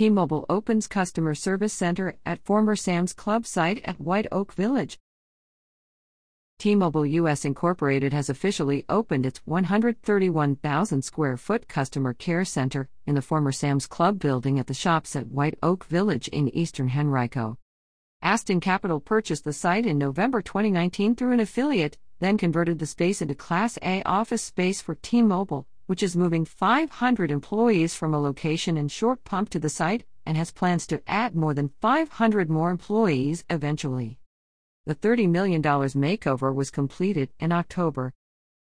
T Mobile opens customer service center at former Sam's Club site at White Oak Village. T Mobile US Incorporated has officially opened its 131,000 square foot customer care center in the former Sam's Club building at the shops at White Oak Village in eastern Henrico. Aston Capital purchased the site in November 2019 through an affiliate, then converted the space into Class A office space for T Mobile, which is moving 500 employees from a location in Short Pump to the site and has plans to add more than 500 more employees eventually. The $30 million makeover was completed in October,